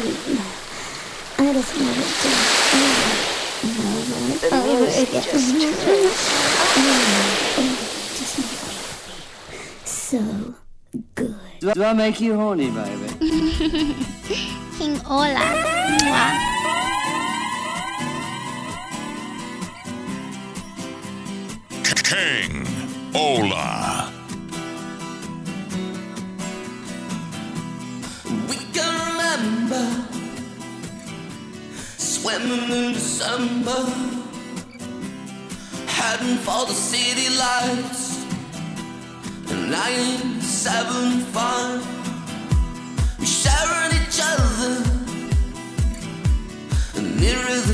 I just wanted to. The music oh, just Just so good. Do I make you horny, baby? King Ola. Mwah. King Ola. Swimming in December, heading for the city lights. And nine seven five, we sharing each other, nearer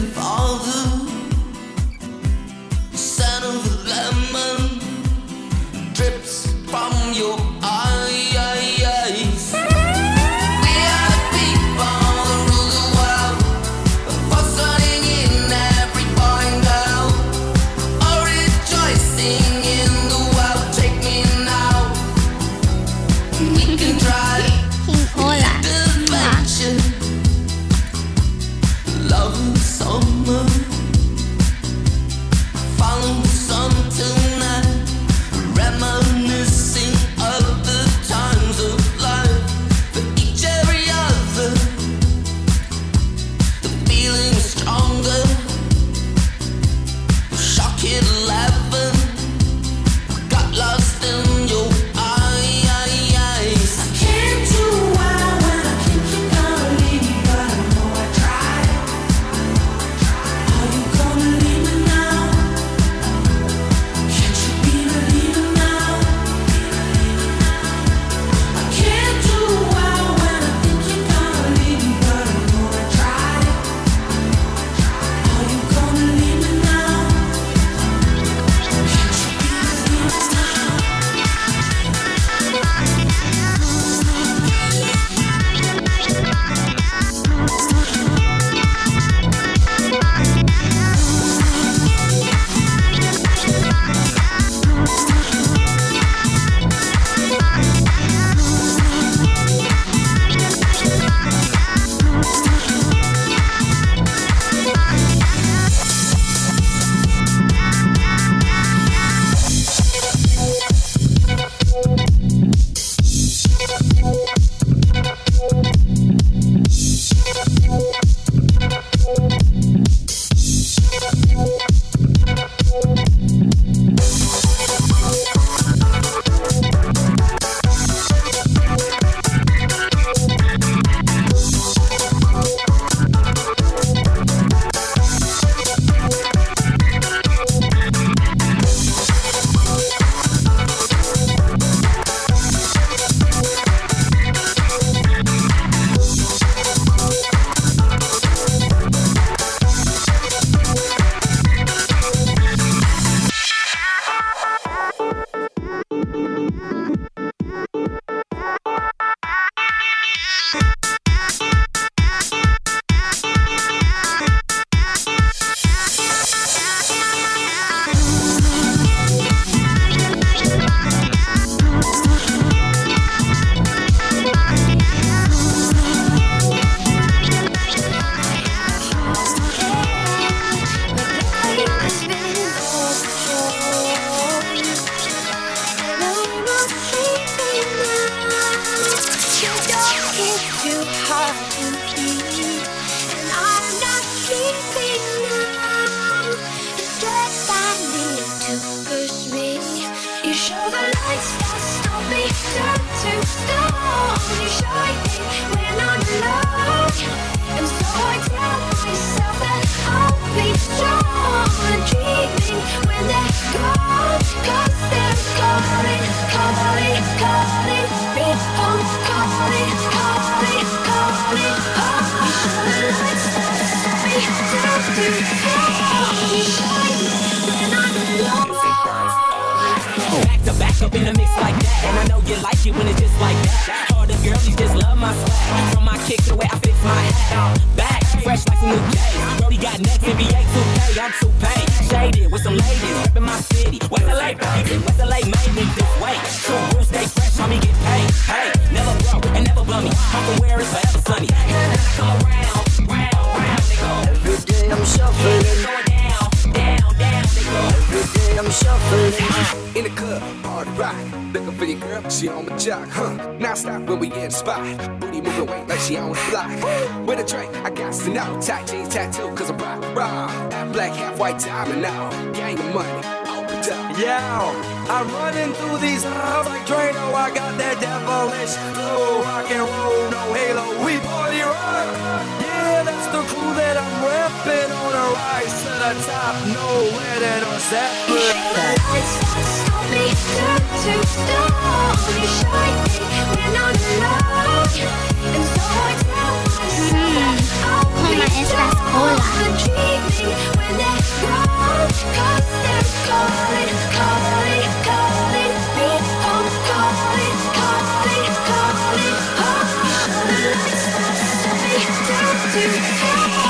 up in a mix like that. And I know you like it when it's just like that. All the girlies just love my swag. From my kick to the way I fix my hat. Back, fresh like some new J's. Brody got next, NBA 2K. I'm too paid. Shaded with some ladies. Reppin' my city. West LA, baby. West LA made me this way. True real stay fresh, homie, get paid. Hey, never broke and never bummy. I'm from wear it's forever sunny. And I come around, round, round, they go. Every day I'm shuffling. Going down, down, down, they go. Every day I'm shuffling. In the club, party rock. Looking for your girl, she on my jock, huh? Now stop when we in the spot. Booty moving weight like she on the block. With a drink, I got to know. Tight jeans tattoo, cause I'm rock, rock. Half black, half white diamond now. Gang of money. Yeah, I'm running through these halls like Drano. I got that devilish flow, rock and roll, no halo. We party rock. Yeah, that's the crew that I'm repping on the rise to the top. No letting us separate me turn to stone You. shine me when I'm alone And so I tell myself I'll be strong dreaming when they're gone Cause they're calling, calling, calling You shine the lights, me down to hell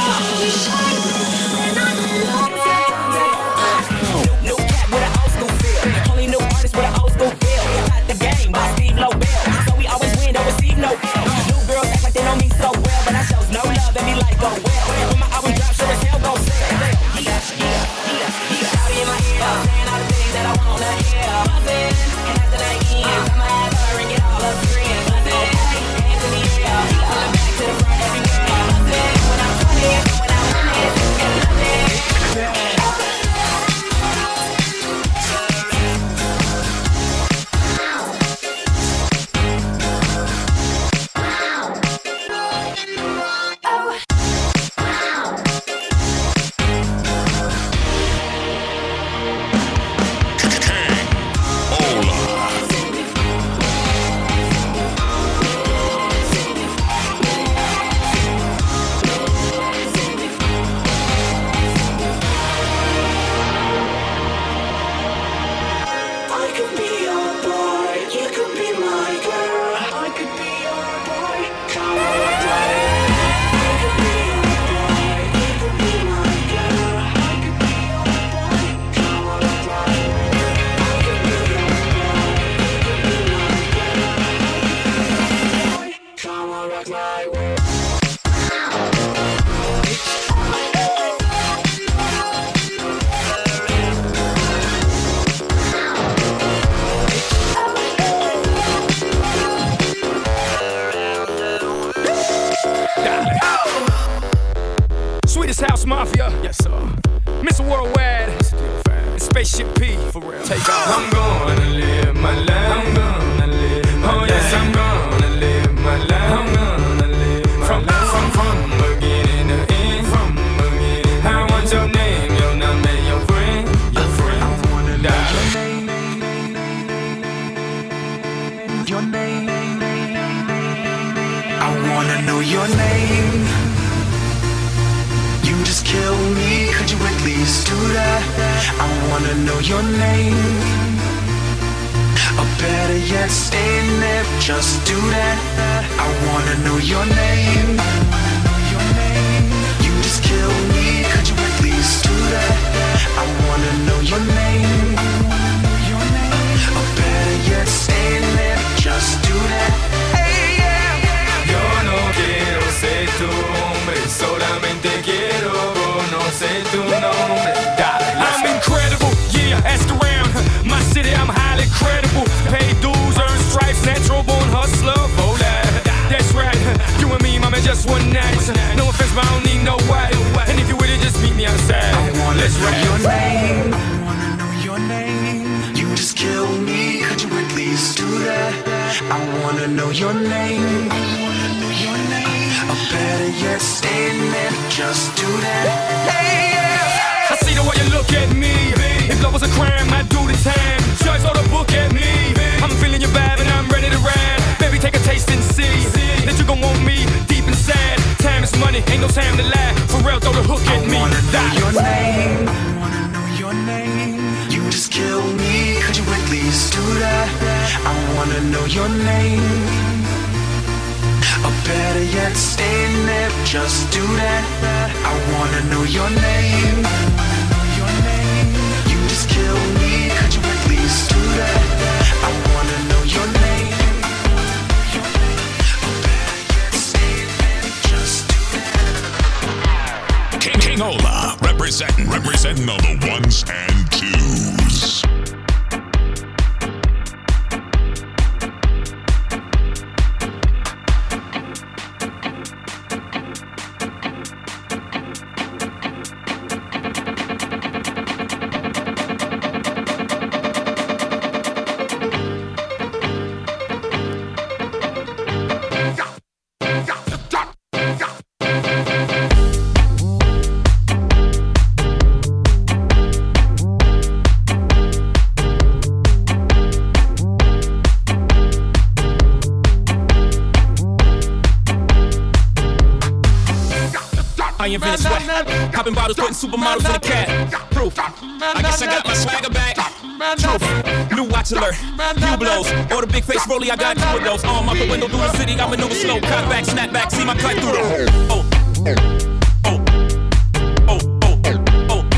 and all the ones and twos. Supermodel for the cat. Proof. I guess I got my swagger back. Truth. New watch alert. Few blows. Or the big face rolly, I got two of those. Arm out the window through the city. I maneuver slow. Cock back, snap back. See my cut through the hole. Oh. Oh. Oh. Oh. Oh. Oh. oh.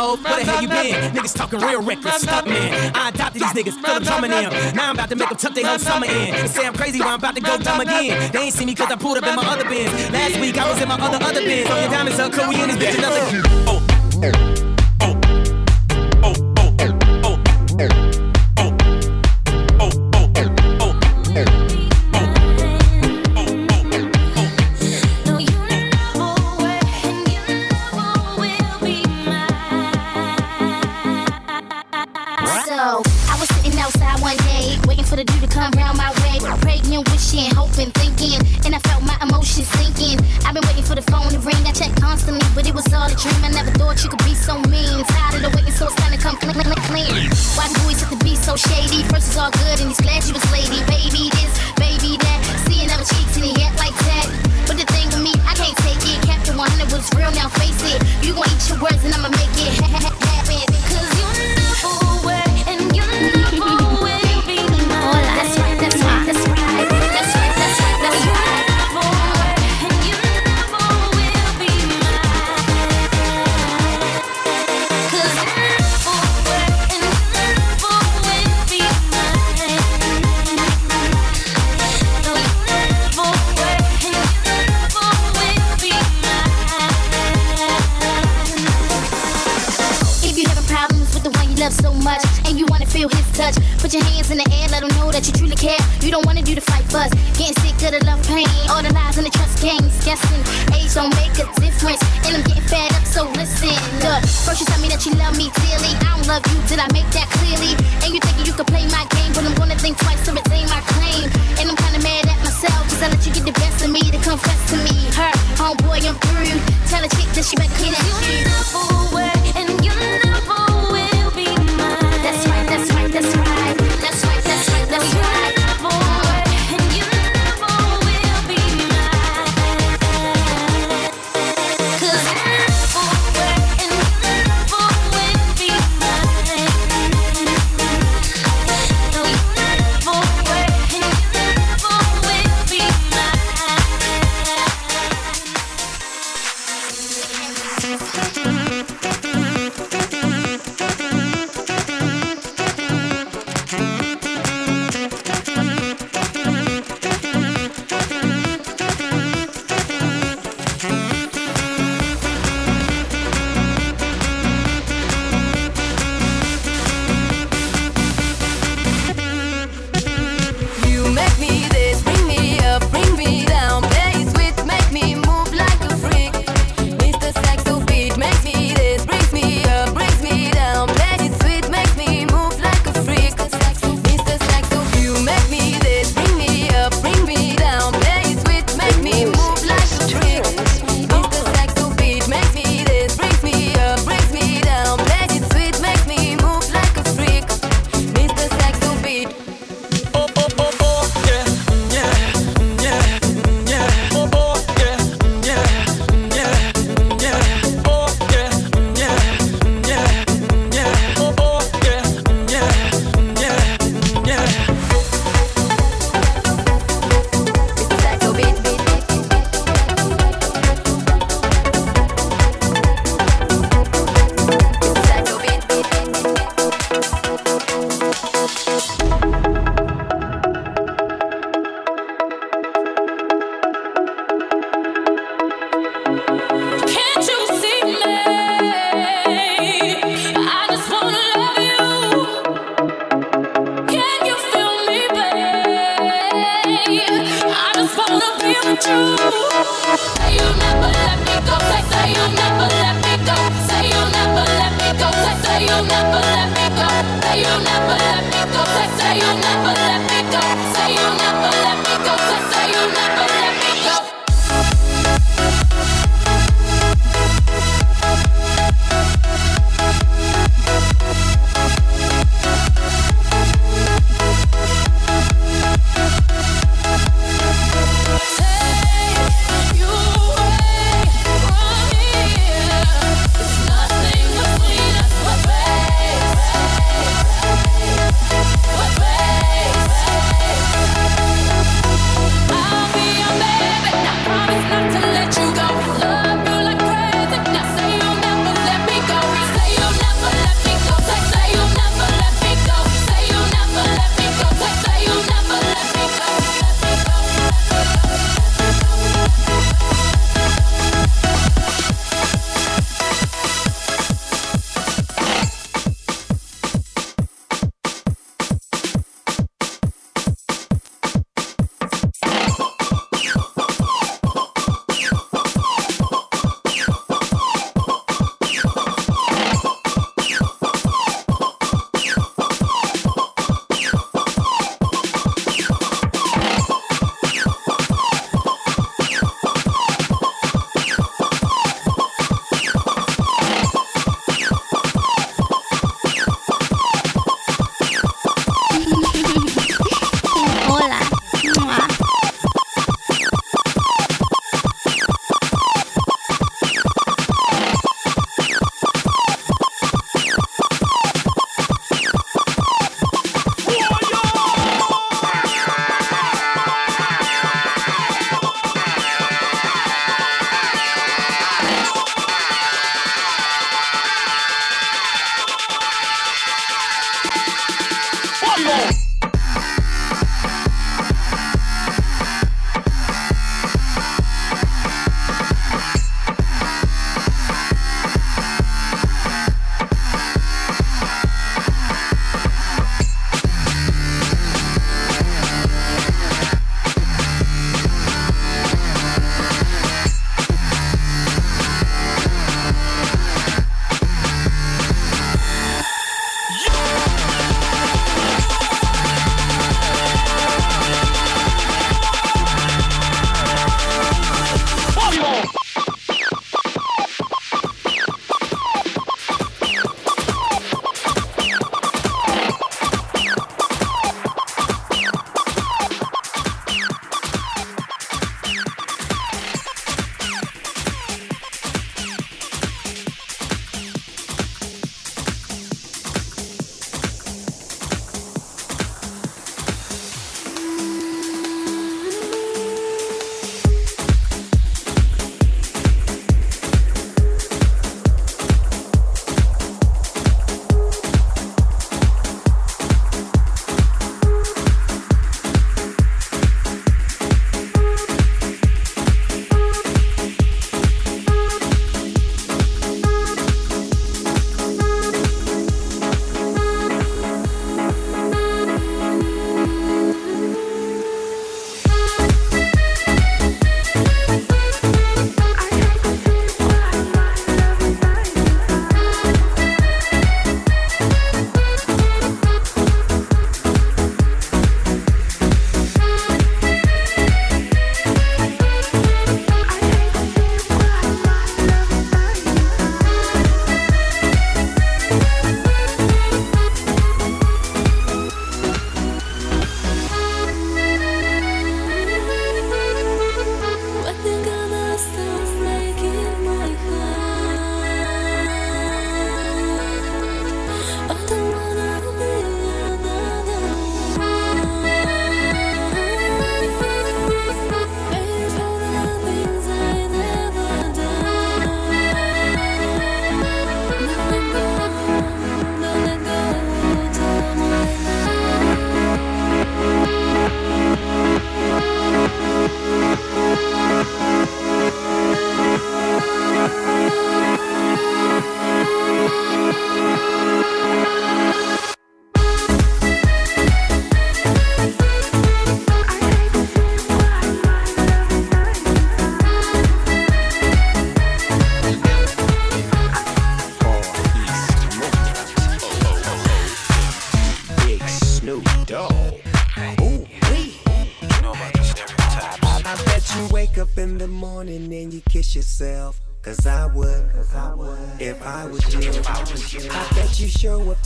Where the hell you been? Niggas talking real reckless. Stop me these niggas, feel them coming in. Now I'm about to make them tuck their whole summer in. They say I'm crazy, but I'm about to go dumb again. They ain't see me cause I pulled up in my other bins. Last week I was in my other other bins. On your diamonds up, we in this bitch, another. Oh.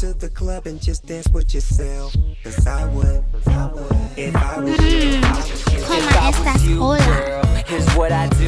To the club and just dance with yourself. Cause I would, if I was you. ¿Cómo estás? Hola. girl. Here's what I do,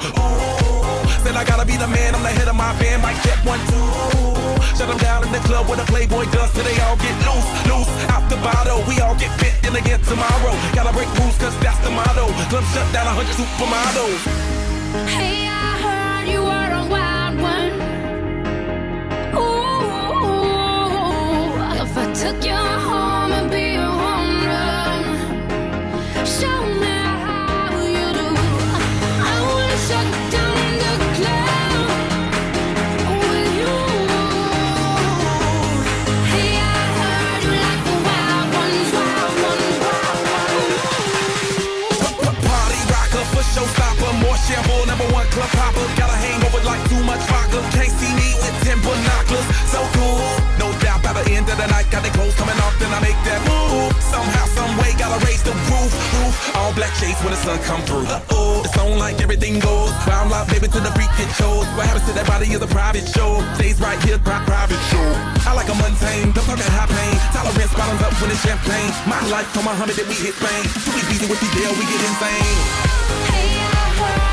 crowd. Ooh, said I gotta be the man, I'm the head of my band. Mic check one two. Shut them down in the club where the Playboy does, so they all get loose, loose out the bottle. We all get fit in again tomorrow. Gotta break rules, cause that's the motto. Club shut down a hundred supermodels. Hey, I heard you were a wild one. Ooh, if I took you then I make that move. Somehow, some way, gotta raise the roof, roof. All black shades when the sun come through. Uh oh, it's on like everything goes. Round loud, baby, to the freak it shows. What happens to that body is a private show. Stays right here, pri- private show. I like a mundane, don't talk that high pain. Tolerance bottoms up when it's champagne. My life, from Muhammad, then we hit Spain. Too easy with the deal, we get insane. Hey, I heard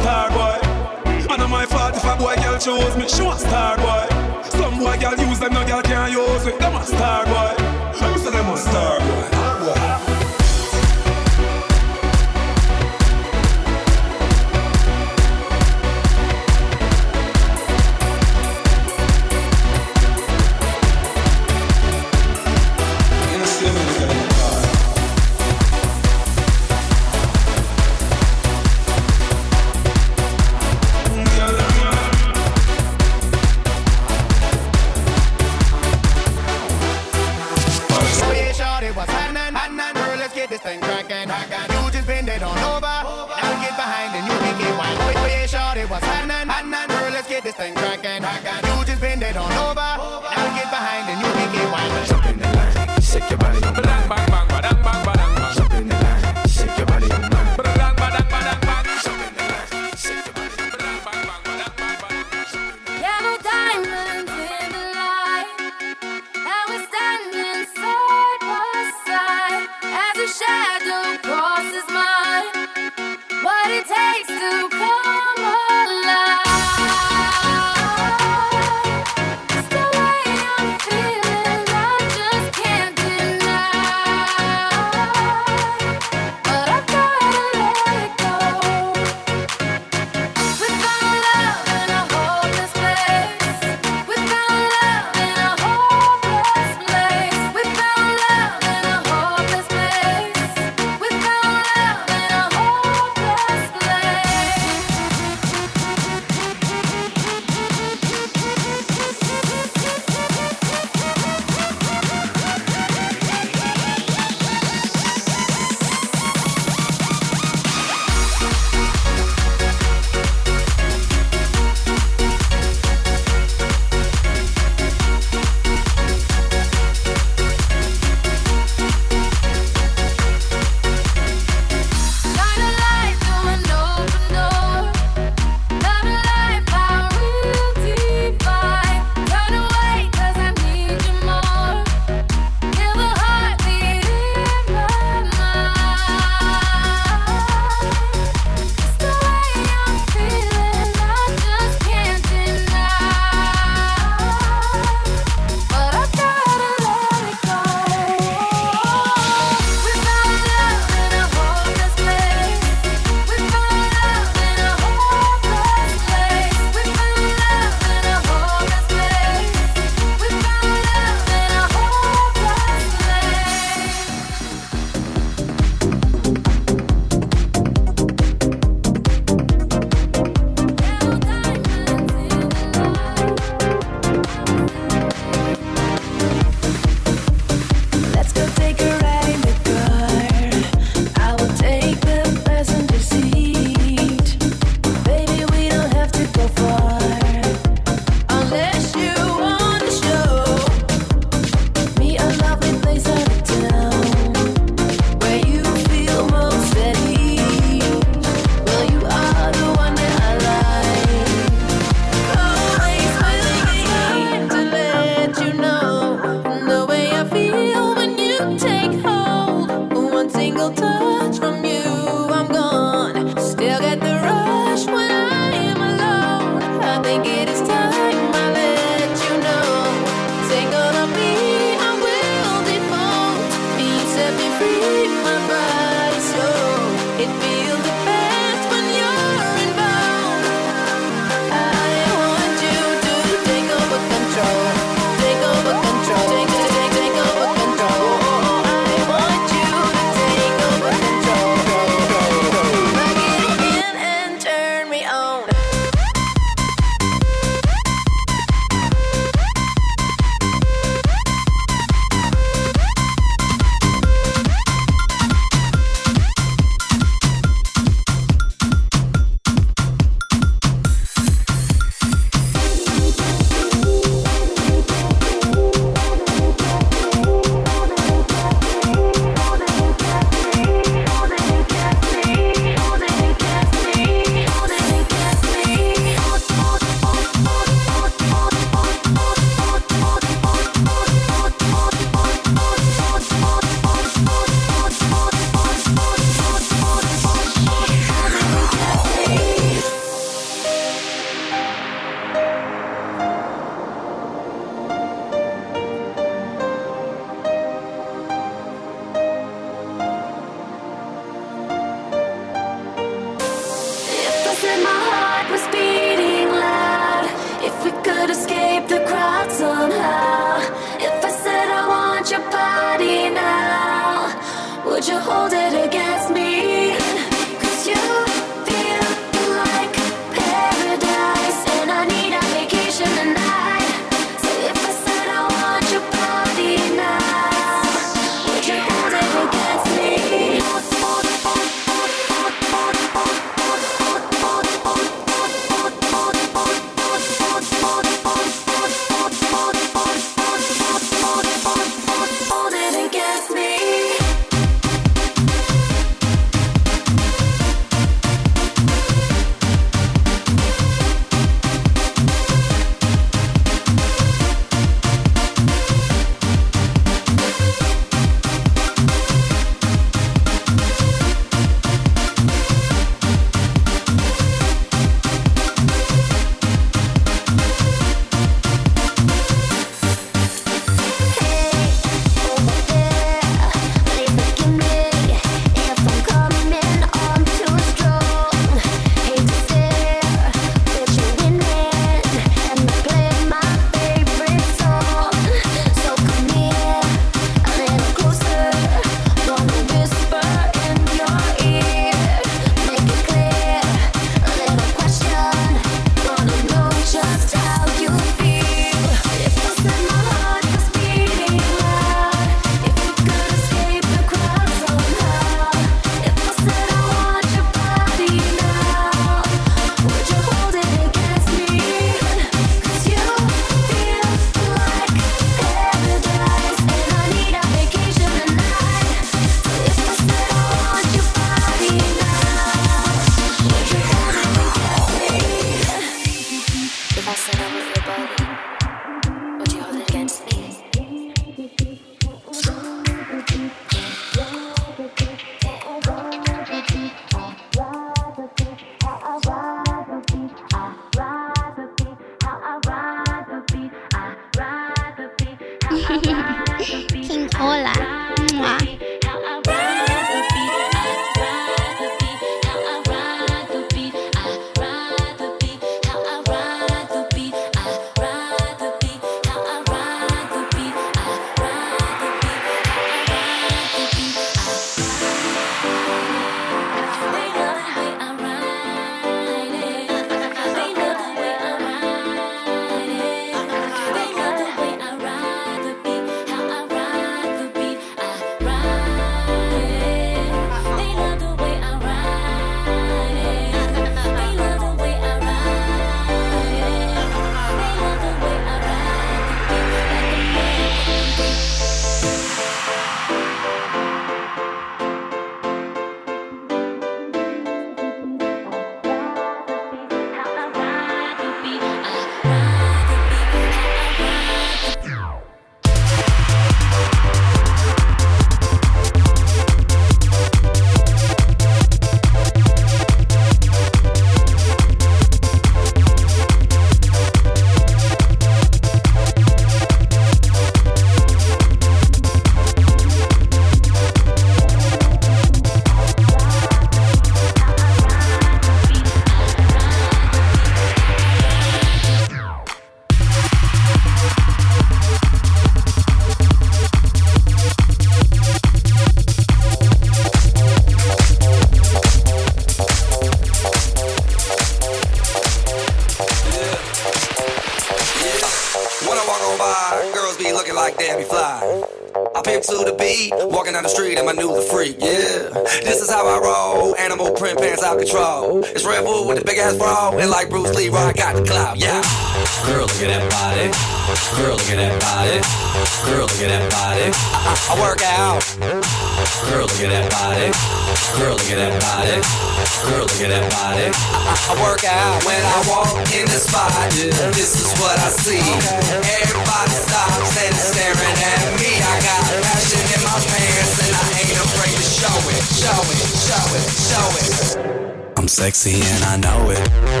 sexy and I know it.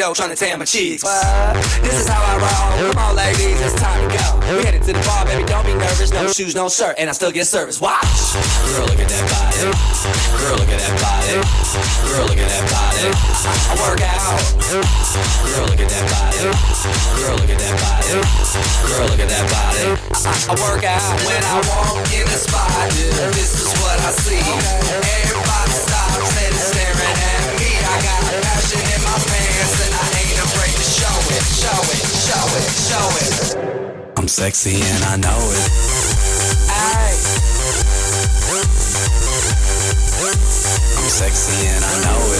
I'm in a speedo trying to tan my cheeks. What? This is how I roll. Come on, ladies, it's time to go. We headed to the bar, baby, don't be nervous. No shoes, no shirt, and I still get service. Watch. Girl, look at that body. Girl, look at that body. Girl, look at that body. I work out. Girl, look at that body. Girl, look at that body. Girl, look at that body. I, I work out when I walk in the spot. This is what I see. Everybody stops and is staring at me. I got passion in my pants it, show it, show it, show it. I'm sexy and I know it. Aye. I'm sexy and I know it. It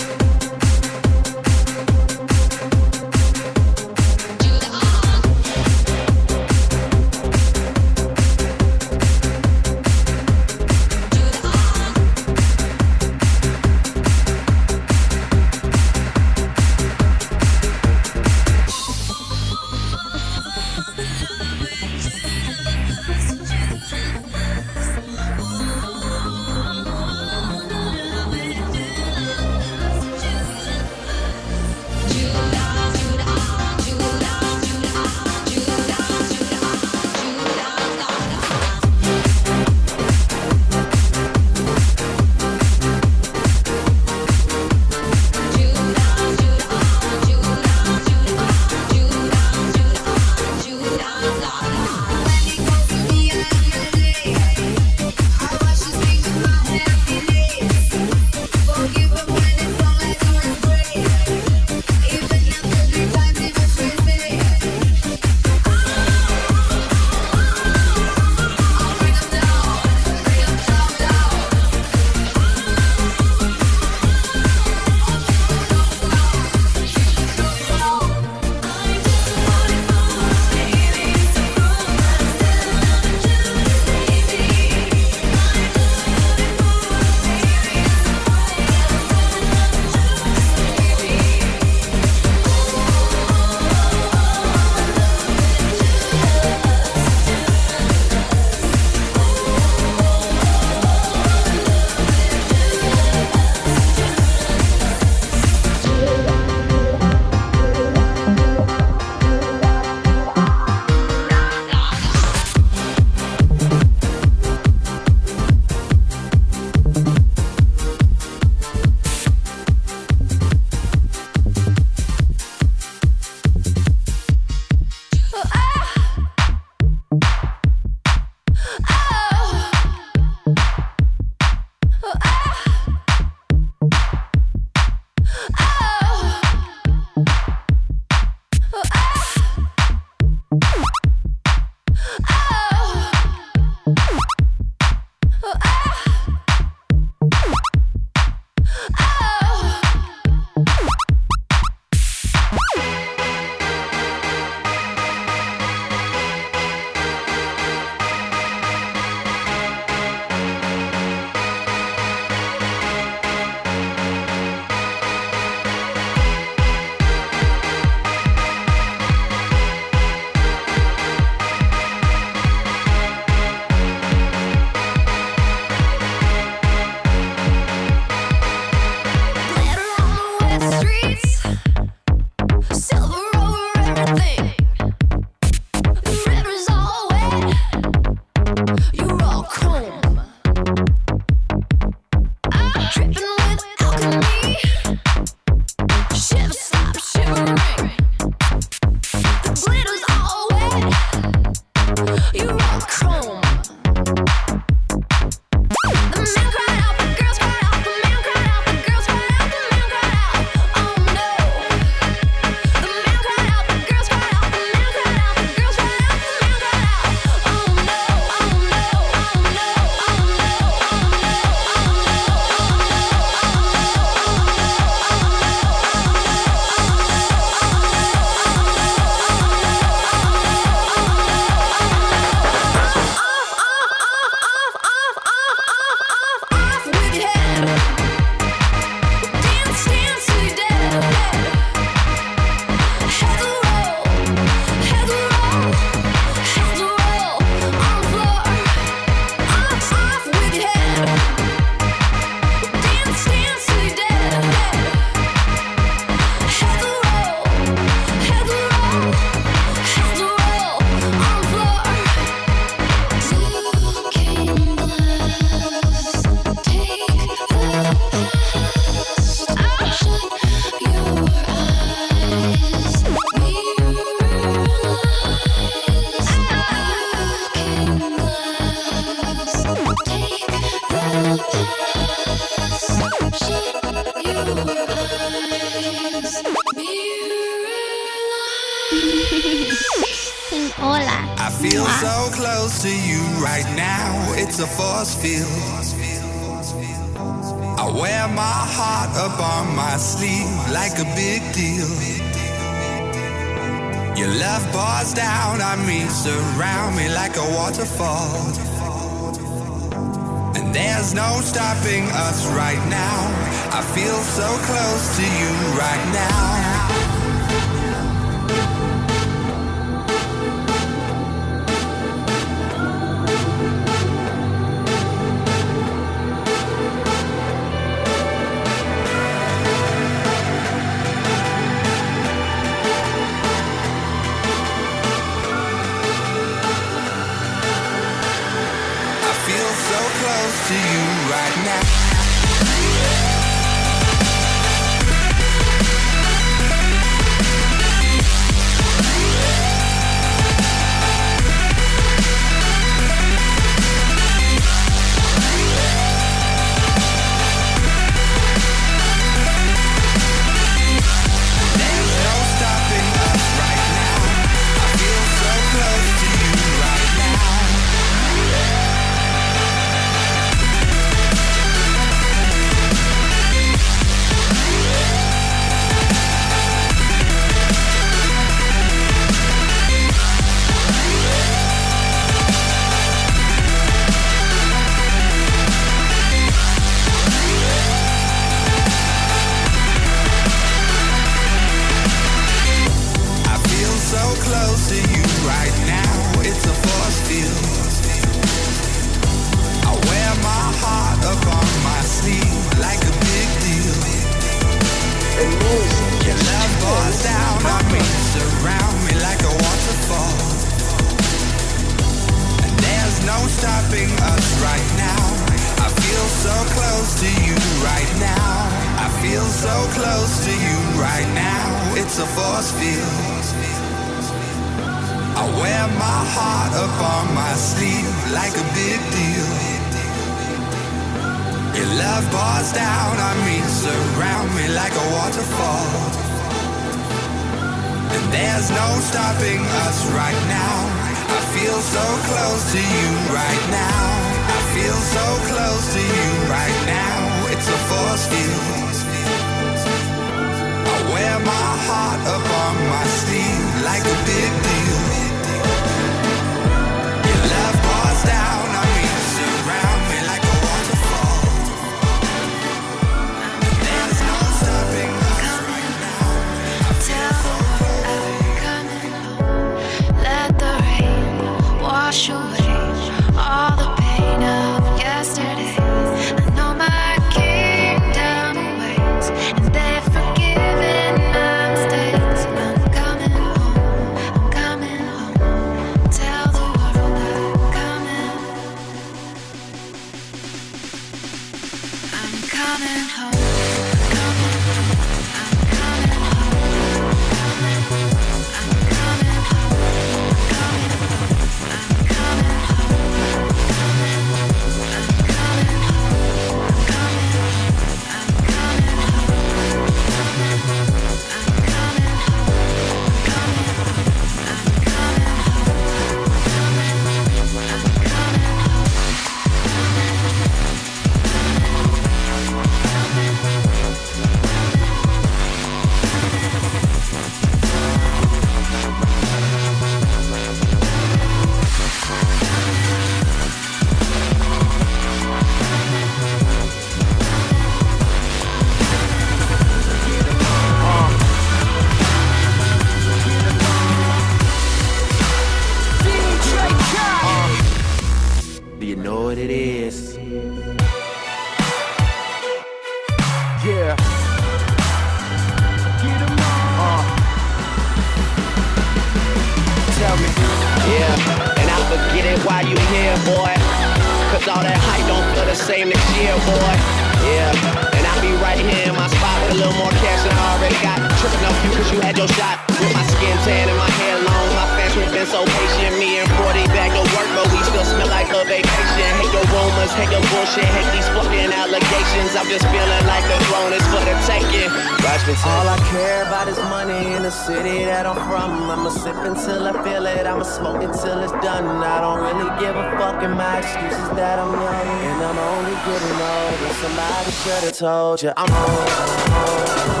older. Somebody should have told you I'm older.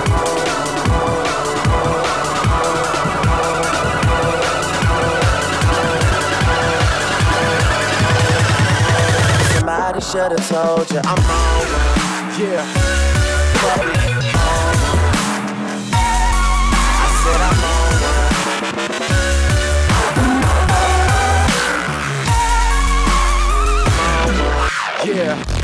Somebody should have told you I'm on Yeah. Baby, I said I'm on. Yeah.